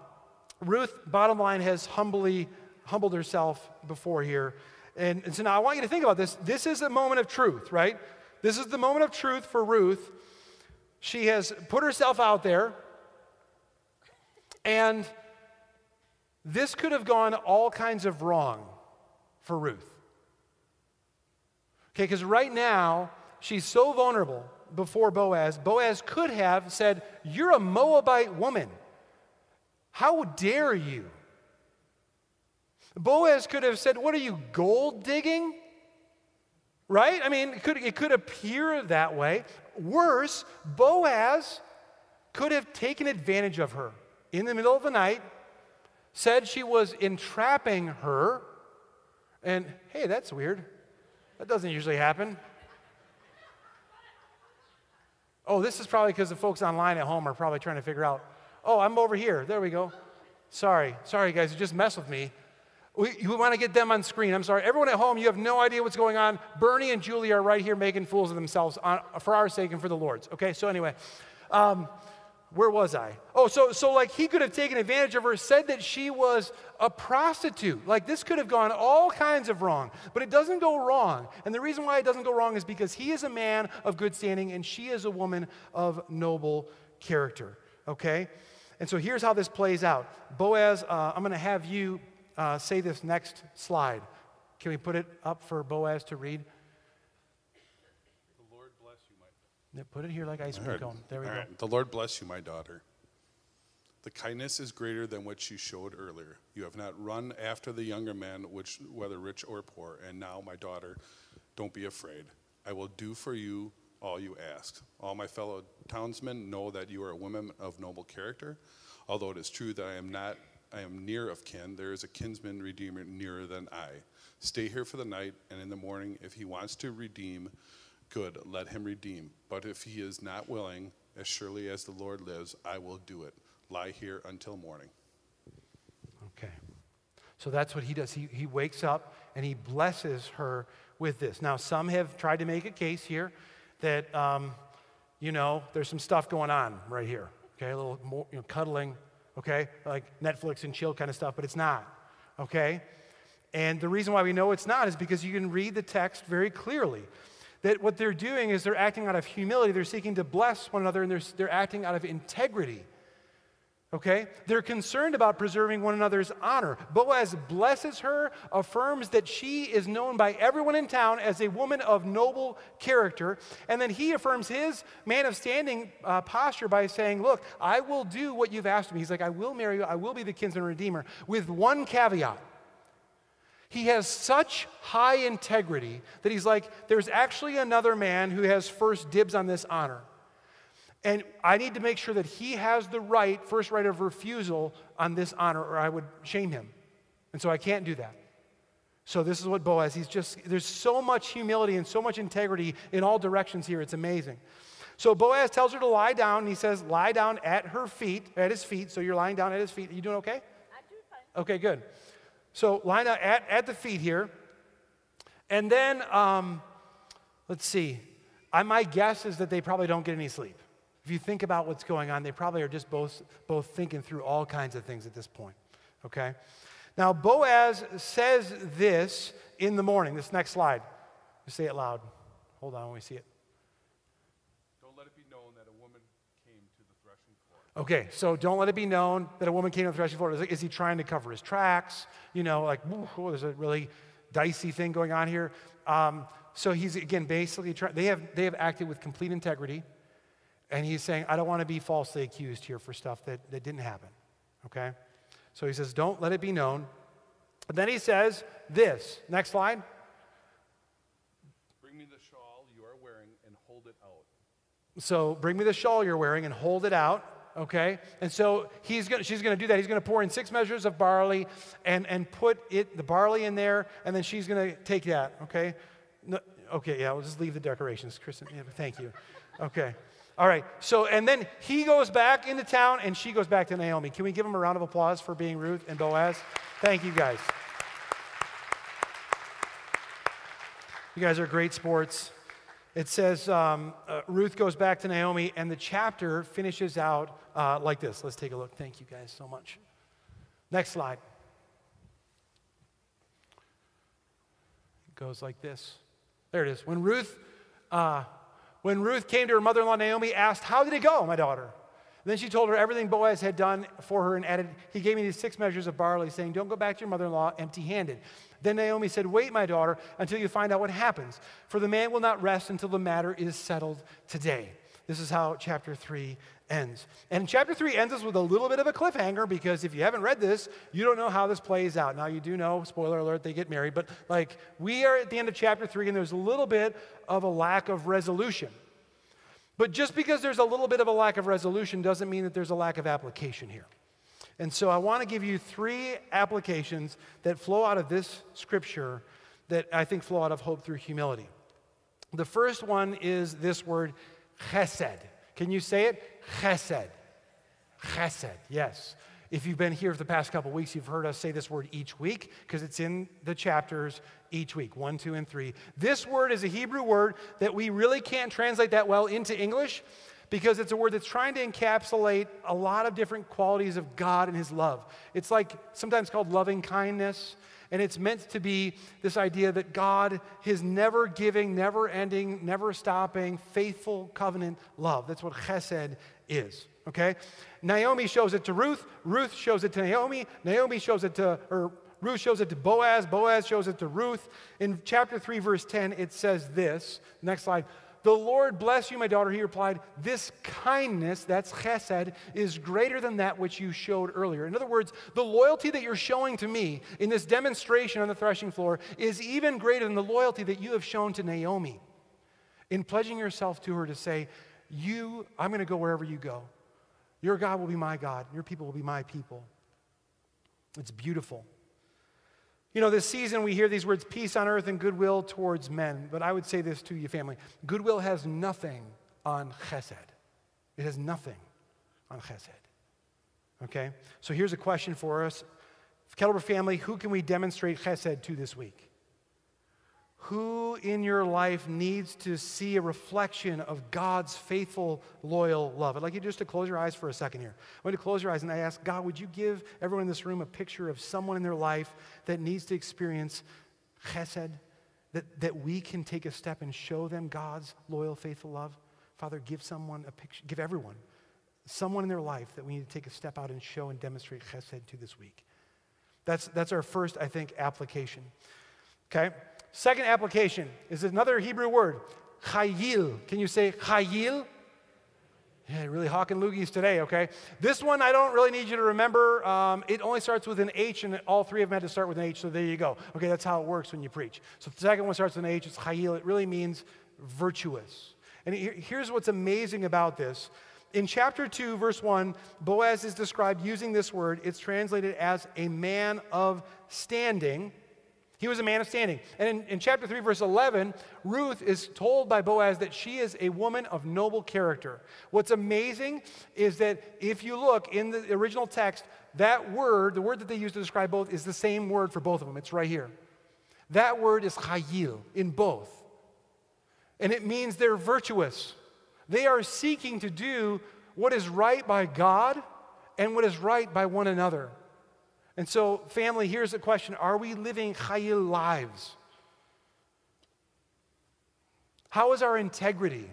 Ruth, bottom line, has humbly humbled herself before here. And, and so now I want you to think about this. This is a moment of truth, right? This is the moment of truth for Ruth. She has put herself out there, and this could have gone all kinds of wrong for Ruth. Okay, because right now, she's so vulnerable before Boaz. Boaz could have said, You're a Moabite woman. How dare you? Boaz could have said, What are you, gold digging? Right? I mean, it could, it could appear that way. Worse, Boaz could have taken advantage of her in the middle of the night, said she was entrapping her, and hey, that's weird. That doesn't usually happen. Oh, this is probably because the folks online at home are probably trying to figure out, oh, I'm over here. There we go. Sorry, sorry, guys, you just messed with me. We, we want to get them on screen. I'm sorry. Everyone at home, you have no idea what's going on. Bernie and Julie are right here making fools of themselves on, for our sake and for the Lord's. Okay, so anyway, um, where was I? Oh, so, so like he could have taken advantage of her, said that she was a prostitute. Like this could have gone all kinds of wrong, but it doesn't go wrong. And the reason why it doesn't go wrong is because he is a man of good standing and she is a woman of noble character. Okay? And so here's how this plays out Boaz, uh, I'm going to have you uh, say this next slide. Can we put it up for Boaz to read? The Lord bless you, my Yeah, Put it here like ice cream right. cone. There we All go. right. The Lord bless you, my daughter. The kindness is greater than what you showed earlier. You have not run after the younger men, which whether rich or poor. And now, my daughter, don't be afraid. I will do for you all you ask. All my fellow townsmen know that you are a woman of noble character. Although it is true that I am not, I am near of kin. There is a kinsman redeemer nearer than I. Stay here for the night, and in the morning, if he wants to redeem, good, let him redeem. But if he is not willing, as surely as the Lord lives, I will do it. Lie here until morning. Okay. So that's what he does. He, he wakes up and he blesses her with this. Now, some have tried to make a case here that, um, you know, there's some stuff going on right here. Okay, a little more, you know, cuddling, okay, like Netflix and chill kind of stuff, but it's not. Okay? And the reason why we know it's not is because you can read the text very clearly. That what they're doing is they're acting out of humility, they're seeking to bless one another, and they're, they're acting out of integrity. Okay? They're concerned about preserving one another's honor. Boaz blesses her, affirms that she is known by everyone in town as a woman of noble character, and then he affirms his man of standing uh, posture by saying, Look, I will do what you've asked me. He's like, I will marry you, I will be the kinsman redeemer, with one caveat. He has such high integrity that he's like, There's actually another man who has first dibs on this honor. And I need to make sure that he has the right, first right of refusal on this honor, or I would shame him. And so I can't do that. So this is what Boaz, he's just, there's so much humility and so much integrity in all directions here. It's amazing. So Boaz tells her to lie down, and he says, lie down at her feet, at his feet. So you're lying down at his feet. Are you doing okay? I do fine. Okay, good. So line up at, at the feet here. And then, um, let's see. I, my guess is that they probably don't get any sleep. If you think about what's going on, they probably are just both, both thinking through all kinds of things at this point. Okay? Now, Boaz says this in the morning. This next slide. Just say it loud. Hold on, when we see it. Don't let it be known that a woman came to the threshing floor. Okay, so don't let it be known that a woman came to the threshing floor. Is, is he trying to cover his tracks? You know, like, oh, there's a really dicey thing going on here. Um, so he's, again, basically trying, they have, they have acted with complete integrity. And he's saying, I don't want to be falsely accused here for stuff that, that didn't happen. Okay? So he says, Don't let it be known. But then he says this. Next slide. Bring me the shawl you are wearing and hold it out. So bring me the shawl you're wearing and hold it out. Okay? And so he's gonna, she's going to do that. He's going to pour in six measures of barley and, and put it, the barley in there, and then she's going to take that. Okay? No, okay, yeah, we'll just leave the decorations. Kristen, yeah, thank you. Okay. All right. So, and then he goes back into town and she goes back to Naomi. Can we give him a round of applause for being Ruth and Boaz? Thank you guys. You guys are great sports. It says um, uh, Ruth goes back to Naomi, and the chapter finishes out uh, like this. Let's take a look. Thank you guys so much. Next slide. It goes like this. There it is. When Ruth, uh, when Ruth came to her mother-in-law Naomi, asked, "How did it go, my daughter?" Then she told her everything Boaz had done for her and added, He gave me these six measures of barley, saying, Don't go back to your mother in law empty handed. Then Naomi said, Wait, my daughter, until you find out what happens, for the man will not rest until the matter is settled today. This is how chapter 3 ends. And chapter 3 ends us with a little bit of a cliffhanger because if you haven't read this, you don't know how this plays out. Now, you do know, spoiler alert, they get married, but like we are at the end of chapter 3 and there's a little bit of a lack of resolution. But just because there's a little bit of a lack of resolution doesn't mean that there's a lack of application here. And so I want to give you three applications that flow out of this scripture that I think flow out of hope through humility. The first one is this word chesed. Can you say it? Chesed. Chesed, yes. If you've been here for the past couple weeks, you've heard us say this word each week because it's in the chapters each week one, two, and three. This word is a Hebrew word that we really can't translate that well into English because it's a word that's trying to encapsulate a lot of different qualities of God and His love. It's like sometimes called loving kindness. And it's meant to be this idea that God, His never giving, never ending, never stopping, faithful covenant love. That's what chesed is, okay? Naomi shows it to Ruth. Ruth shows it to Naomi. Naomi shows it to, or Ruth shows it to Boaz. Boaz shows it to Ruth. In chapter 3, verse 10, it says this. Next slide. The Lord bless you, my daughter. He replied, This kindness, that's chesed, is greater than that which you showed earlier. In other words, the loyalty that you're showing to me in this demonstration on the threshing floor is even greater than the loyalty that you have shown to Naomi in pledging yourself to her to say, You, I'm going to go wherever you go. Your God will be my God, your people will be my people. It's beautiful. You know, this season we hear these words peace on earth and goodwill towards men. But I would say this to you, family goodwill has nothing on chesed. It has nothing on chesed. Okay? So here's a question for us Kettlebrook family, who can we demonstrate chesed to this week? Who in your life needs to see a reflection of God's faithful, loyal love? I'd like you just to close your eyes for a second here. I want you to close your eyes and I ask, God, would you give everyone in this room a picture of someone in their life that needs to experience chesed, that, that we can take a step and show them God's loyal, faithful love? Father, give someone a picture, give everyone, someone in their life that we need to take a step out and show and demonstrate chesed to this week. That's, that's our first, I think, application. Okay? Second application is another Hebrew word, chayil. Can you say chayil? Yeah, really hawking loogies today, okay? This one I don't really need you to remember. Um, it only starts with an H, and all three of them had to start with an H, so there you go. Okay, that's how it works when you preach. So the second one starts with an H, it's chayil. It really means virtuous. And here's what's amazing about this. In chapter 2, verse 1, Boaz is described using this word. It's translated as a man of standing. He was a man of standing. And in, in, chapter 3, verse 11, Ruth is told by Boaz that she is a woman of noble character. What's amazing is that if you look in the original text, that word, the word that they use to describe both, is the same word for both of them. It's right here. That word is chayil in both. And it means they're virtuous. They are seeking to do what is right by God and what is right by one another. And so, family, here's the question Are we living chayil lives? How is our integrity?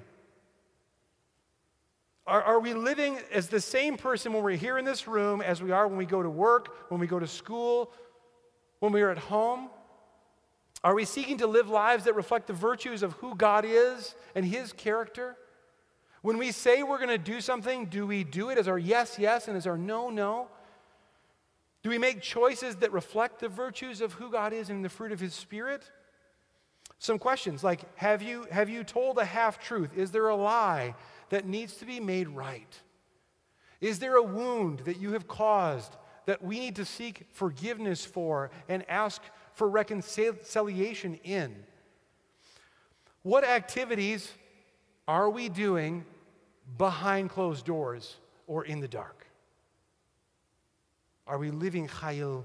Are, are we living as the same person when we're here in this room as we are when we go to work, when we go to school, when we are at home? Are we seeking to live lives that reflect the virtues of who God is and His character? When we say we're going to do something, do we do it as our yes, yes, and as our no, no? Do we make choices that reflect the virtues of who God is and the fruit of His Spirit? Some questions like Have you, have you told a half truth? Is there a lie that needs to be made right? Is there a wound that you have caused that we need to seek forgiveness for and ask for reconciliation in? What activities are we doing behind closed doors or in the dark? Are we living chayil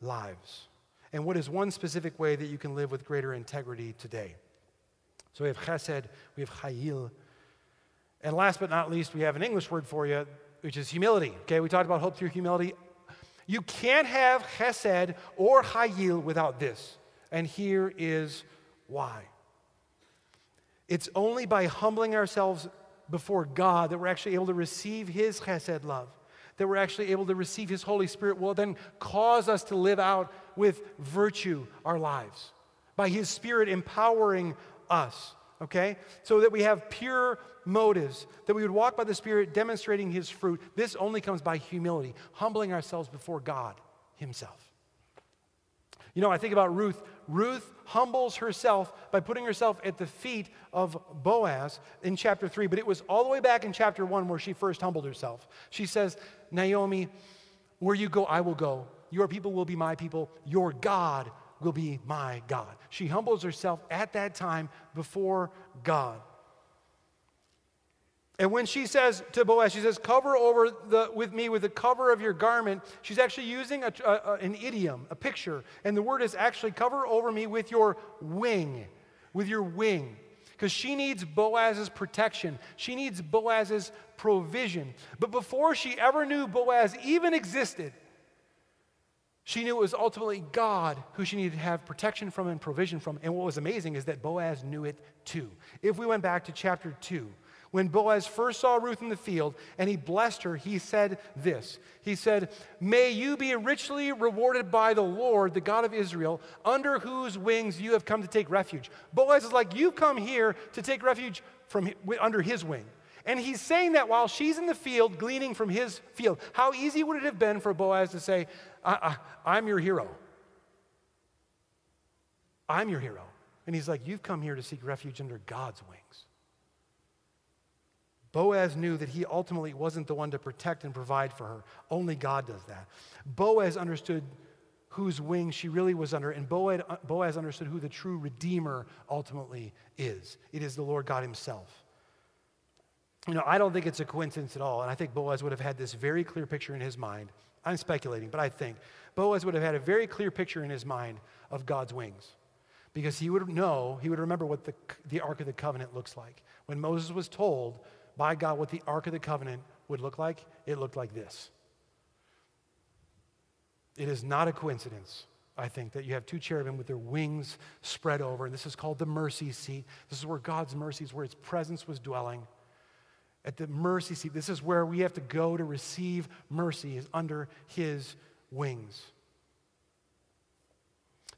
lives? And what is one specific way that you can live with greater integrity today? So we have chesed, we have chayil. And last but not least, we have an English word for you, which is humility. Okay, we talked about hope through humility. You can't have chesed or chayil without this. And here is why. It's only by humbling ourselves before God that we're actually able to receive His chesed love, that we're actually able to receive His Holy Spirit, will then cause us to live out with virtue our lives by His Spirit empowering us, okay? So that we have pure motives, that we would walk by the Spirit demonstrating His fruit. This only comes by humility, humbling ourselves before God Himself. You know, I think about Ruth. Ruth humbles herself by putting herself at the feet of Boaz in chapter 3, but it was all the way back in chapter 1 where she first humbled herself. She says, Naomi, where you go, I will go. Your people will be my people. Your God will be my God. She humbles herself at that time before God. And when she says to Boaz, she says, cover over the, with me with the cover of your garment, she's actually using a, a, an idiom, a picture. And the word is actually cover over me with your wing, with your wing. Because she needs Boaz's protection. She needs Boaz's provision. But before she ever knew Boaz even existed, she knew it was ultimately God who she needed to have protection from and provision from. And what was amazing is that Boaz knew it too. If we went back to chapter 2, when Boaz first saw Ruth in the field and he blessed her, he said this He said, May you be richly rewarded by the Lord, the God of Israel, under whose wings you have come to take refuge. Boaz is like, You've come here to take refuge from under his wing. And he's saying that while she's in the field gleaning from his field. How easy would it have been for Boaz to say, I, I, I'm your hero? I'm your hero. And he's like, You've come here to seek refuge under God's wings. Boaz knew that he ultimately wasn't the one to protect and provide for her. Only God does that. Boaz understood whose wing she really was under, and Boaz understood who the true Redeemer ultimately is. It is the Lord God Himself. You know, I don't think it's a coincidence at all, and I think Boaz would have had this very clear picture in his mind. I'm speculating, but I think Boaz would have had a very clear picture in his mind of God's wings because he would know, he would remember what the, the Ark of the Covenant looks like. When Moses was told, by God what the Ark of the Covenant would look like, it looked like this. It is not a coincidence, I think, that you have two cherubim with their wings spread over. And this is called the mercy seat. This is where God's mercies, where his presence was dwelling. At the mercy seat, this is where we have to go to receive mercy, is under his wings.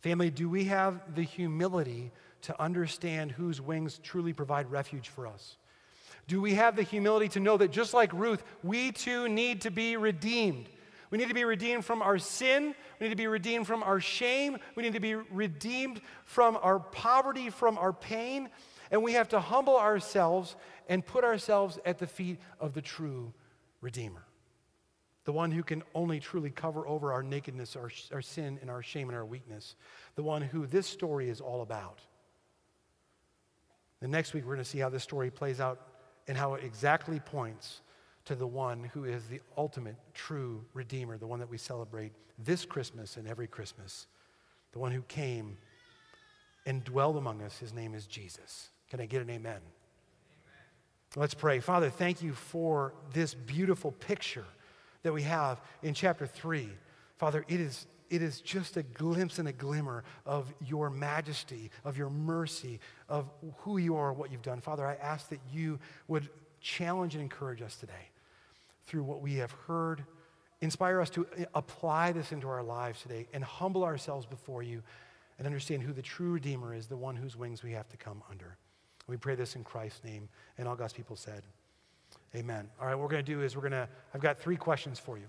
Family, do we have the humility to understand whose wings truly provide refuge for us? Do we have the humility to know that just like Ruth, we too need to be redeemed? We need to be redeemed from our sin. We need to be redeemed from our shame. We need to be redeemed from our poverty, from our pain. And we have to humble ourselves and put ourselves at the feet of the true Redeemer, the one who can only truly cover over our nakedness, our, our sin, and our shame and our weakness, the one who this story is all about. The next week, we're going to see how this story plays out and how it exactly points to the one who is the ultimate true Redeemer, the one that we celebrate this Christmas and every Christmas, the one who came and dwelled among us. His name is Jesus. Can I get an amen? amen? Let's pray. Father, thank you for this beautiful picture that we have in chapter 3. Father, it is it is just a glimpse and a glimmer of your majesty, of your mercy, of who you are, what you've done. Father, I ask that you would challenge and encourage us today through what we have heard. Inspire us to apply this into our lives today and humble ourselves before you and understand who the true Redeemer is, the one whose wings we have to come under. We pray this in Christ's name. And all God's people said, Amen. All right, what we're going to do is we're going to, I've got three questions for you.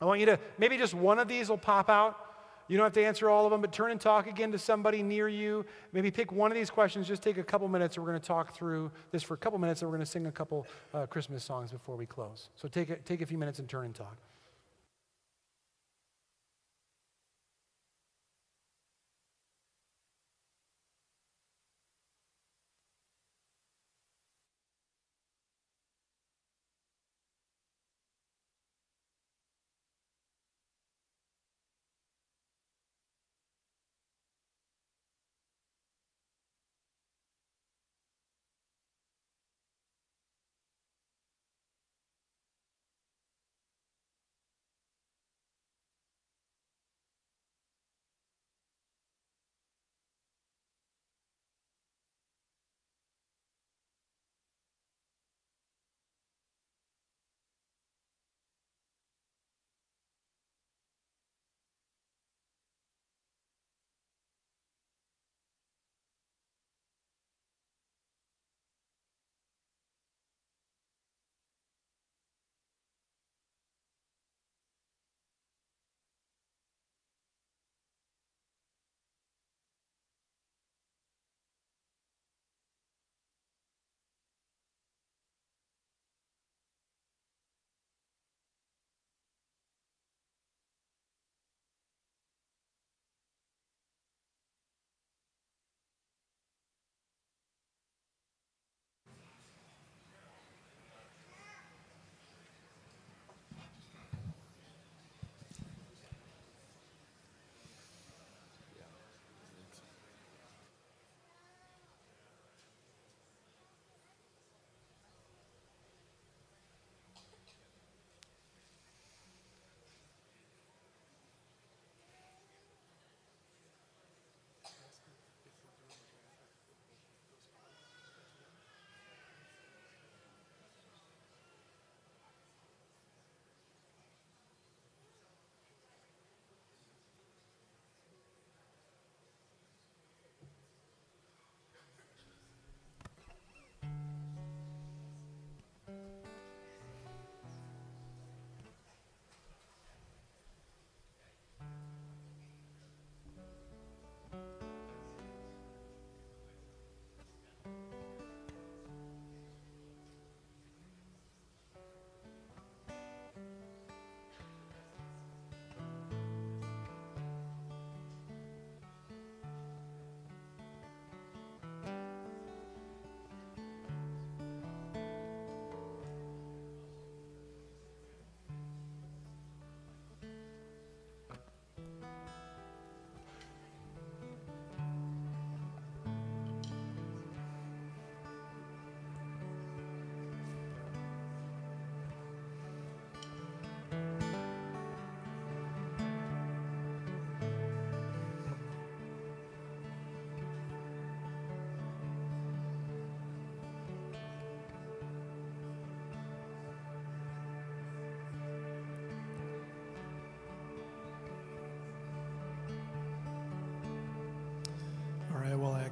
I want you to, maybe just one of these will pop out. You don't have to answer all of them, but turn and talk again to somebody near you. Maybe pick one of these questions. Just take a couple minutes, and we're going to talk through this for a couple minutes, and we're going to sing a couple uh, Christmas songs before we close. So take a, take a few minutes and turn and talk.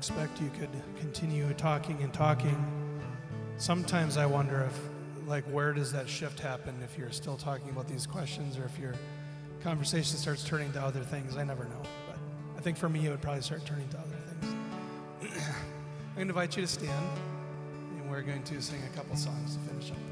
Expect you could continue talking and talking. Sometimes I wonder if, like, where does that shift happen if you're still talking about these questions or if your conversation starts turning to other things? I never know. But I think for me, it would probably start turning to other things. I'm going to invite you to stand, and we're going to sing a couple songs to finish up.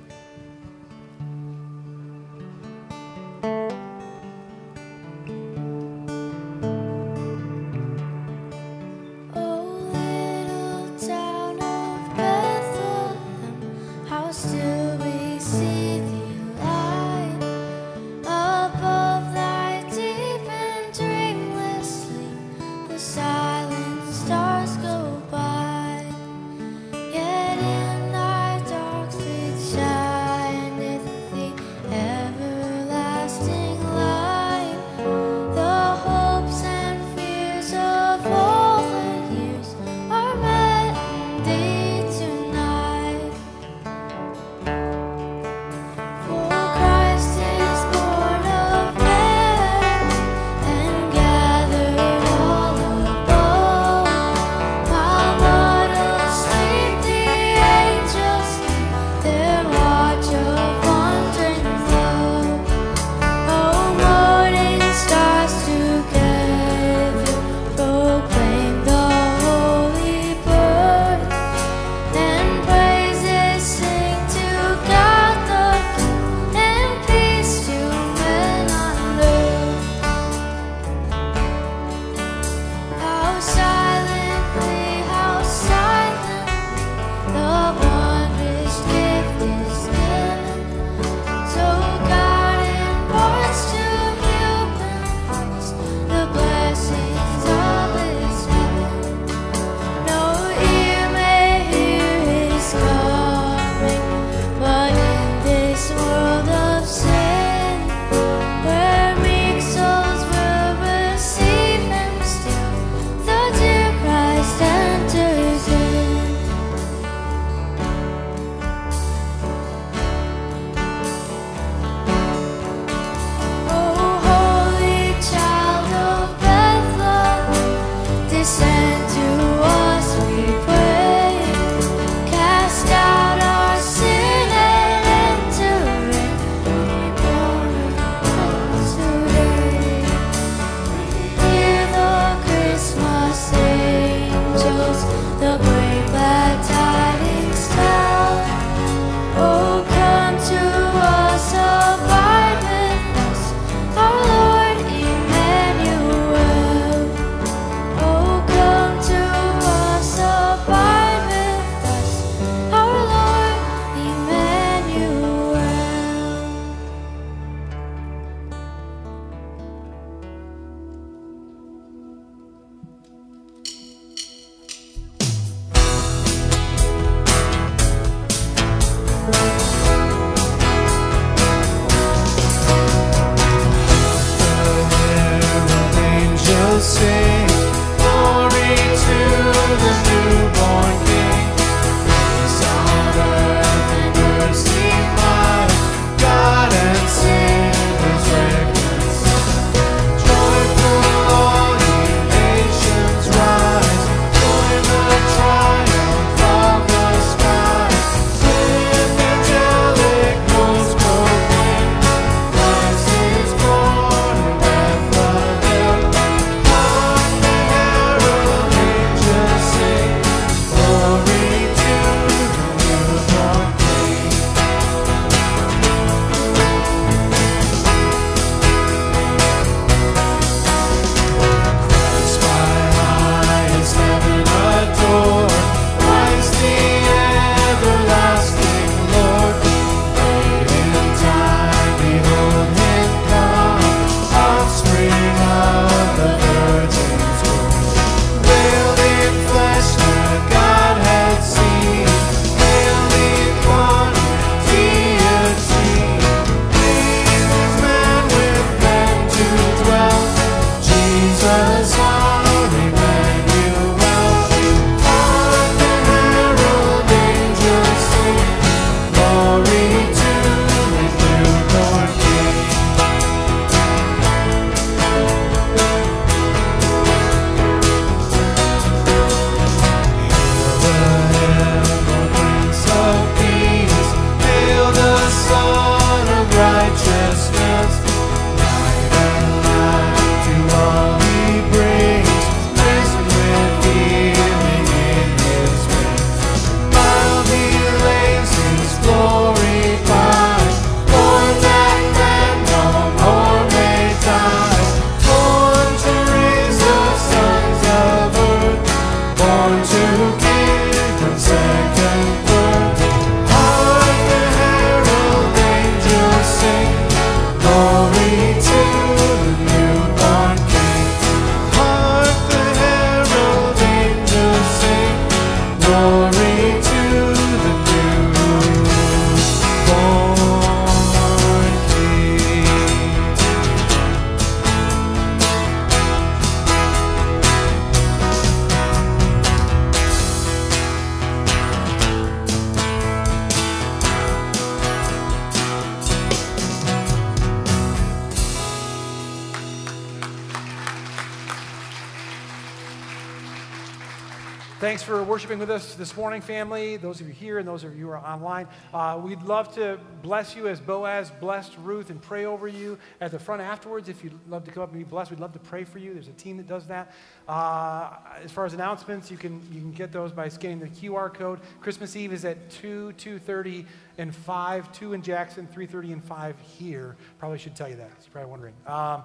Worshiping with us this morning, family. Those of you here and those of you who are online. Uh, we'd love to bless you as Boaz blessed Ruth and pray over you at the front afterwards. If you'd love to come up and be blessed, we'd love to pray for you. There's a team that does that. Uh, as far as announcements, you can you can get those by scanning the QR code. Christmas Eve is at 2, 2:30, and 5. 2 in Jackson, 3:30 and 5 here. Probably should tell you that. You're probably wondering. Um,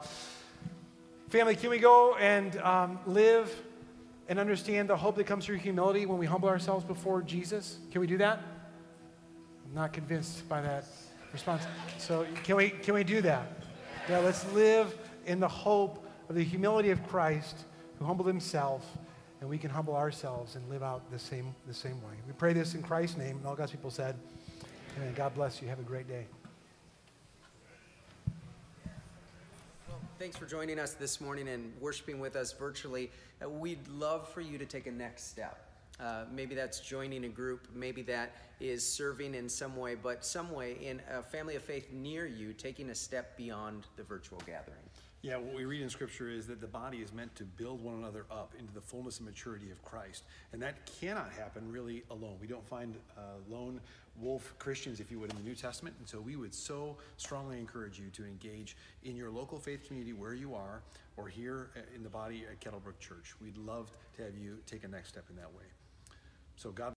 family, can we go and um, live? And understand the hope that comes through humility when we humble ourselves before Jesus? Can we do that? I'm not convinced by that response. So can we can we do that? Yeah, let's live in the hope of the humility of Christ who humbled himself and we can humble ourselves and live out the same the same way. We pray this in Christ's name. And all God's people said, Amen. God bless you. Have a great day. Thanks for joining us this morning and worshiping with us virtually. Uh, we'd love for you to take a next step. Uh, maybe that's joining a group, maybe that is serving in some way, but some way in a family of faith near you, taking a step beyond the virtual gathering. Yeah, what we read in Scripture is that the body is meant to build one another up into the fullness and maturity of Christ. And that cannot happen really alone. We don't find uh, lone wolf Christians, if you would, in the New Testament. And so we would so strongly encourage you to engage in your local faith community where you are or here uh, in the body at Kettlebrook Church. We'd love to have you take a next step in that way. So, God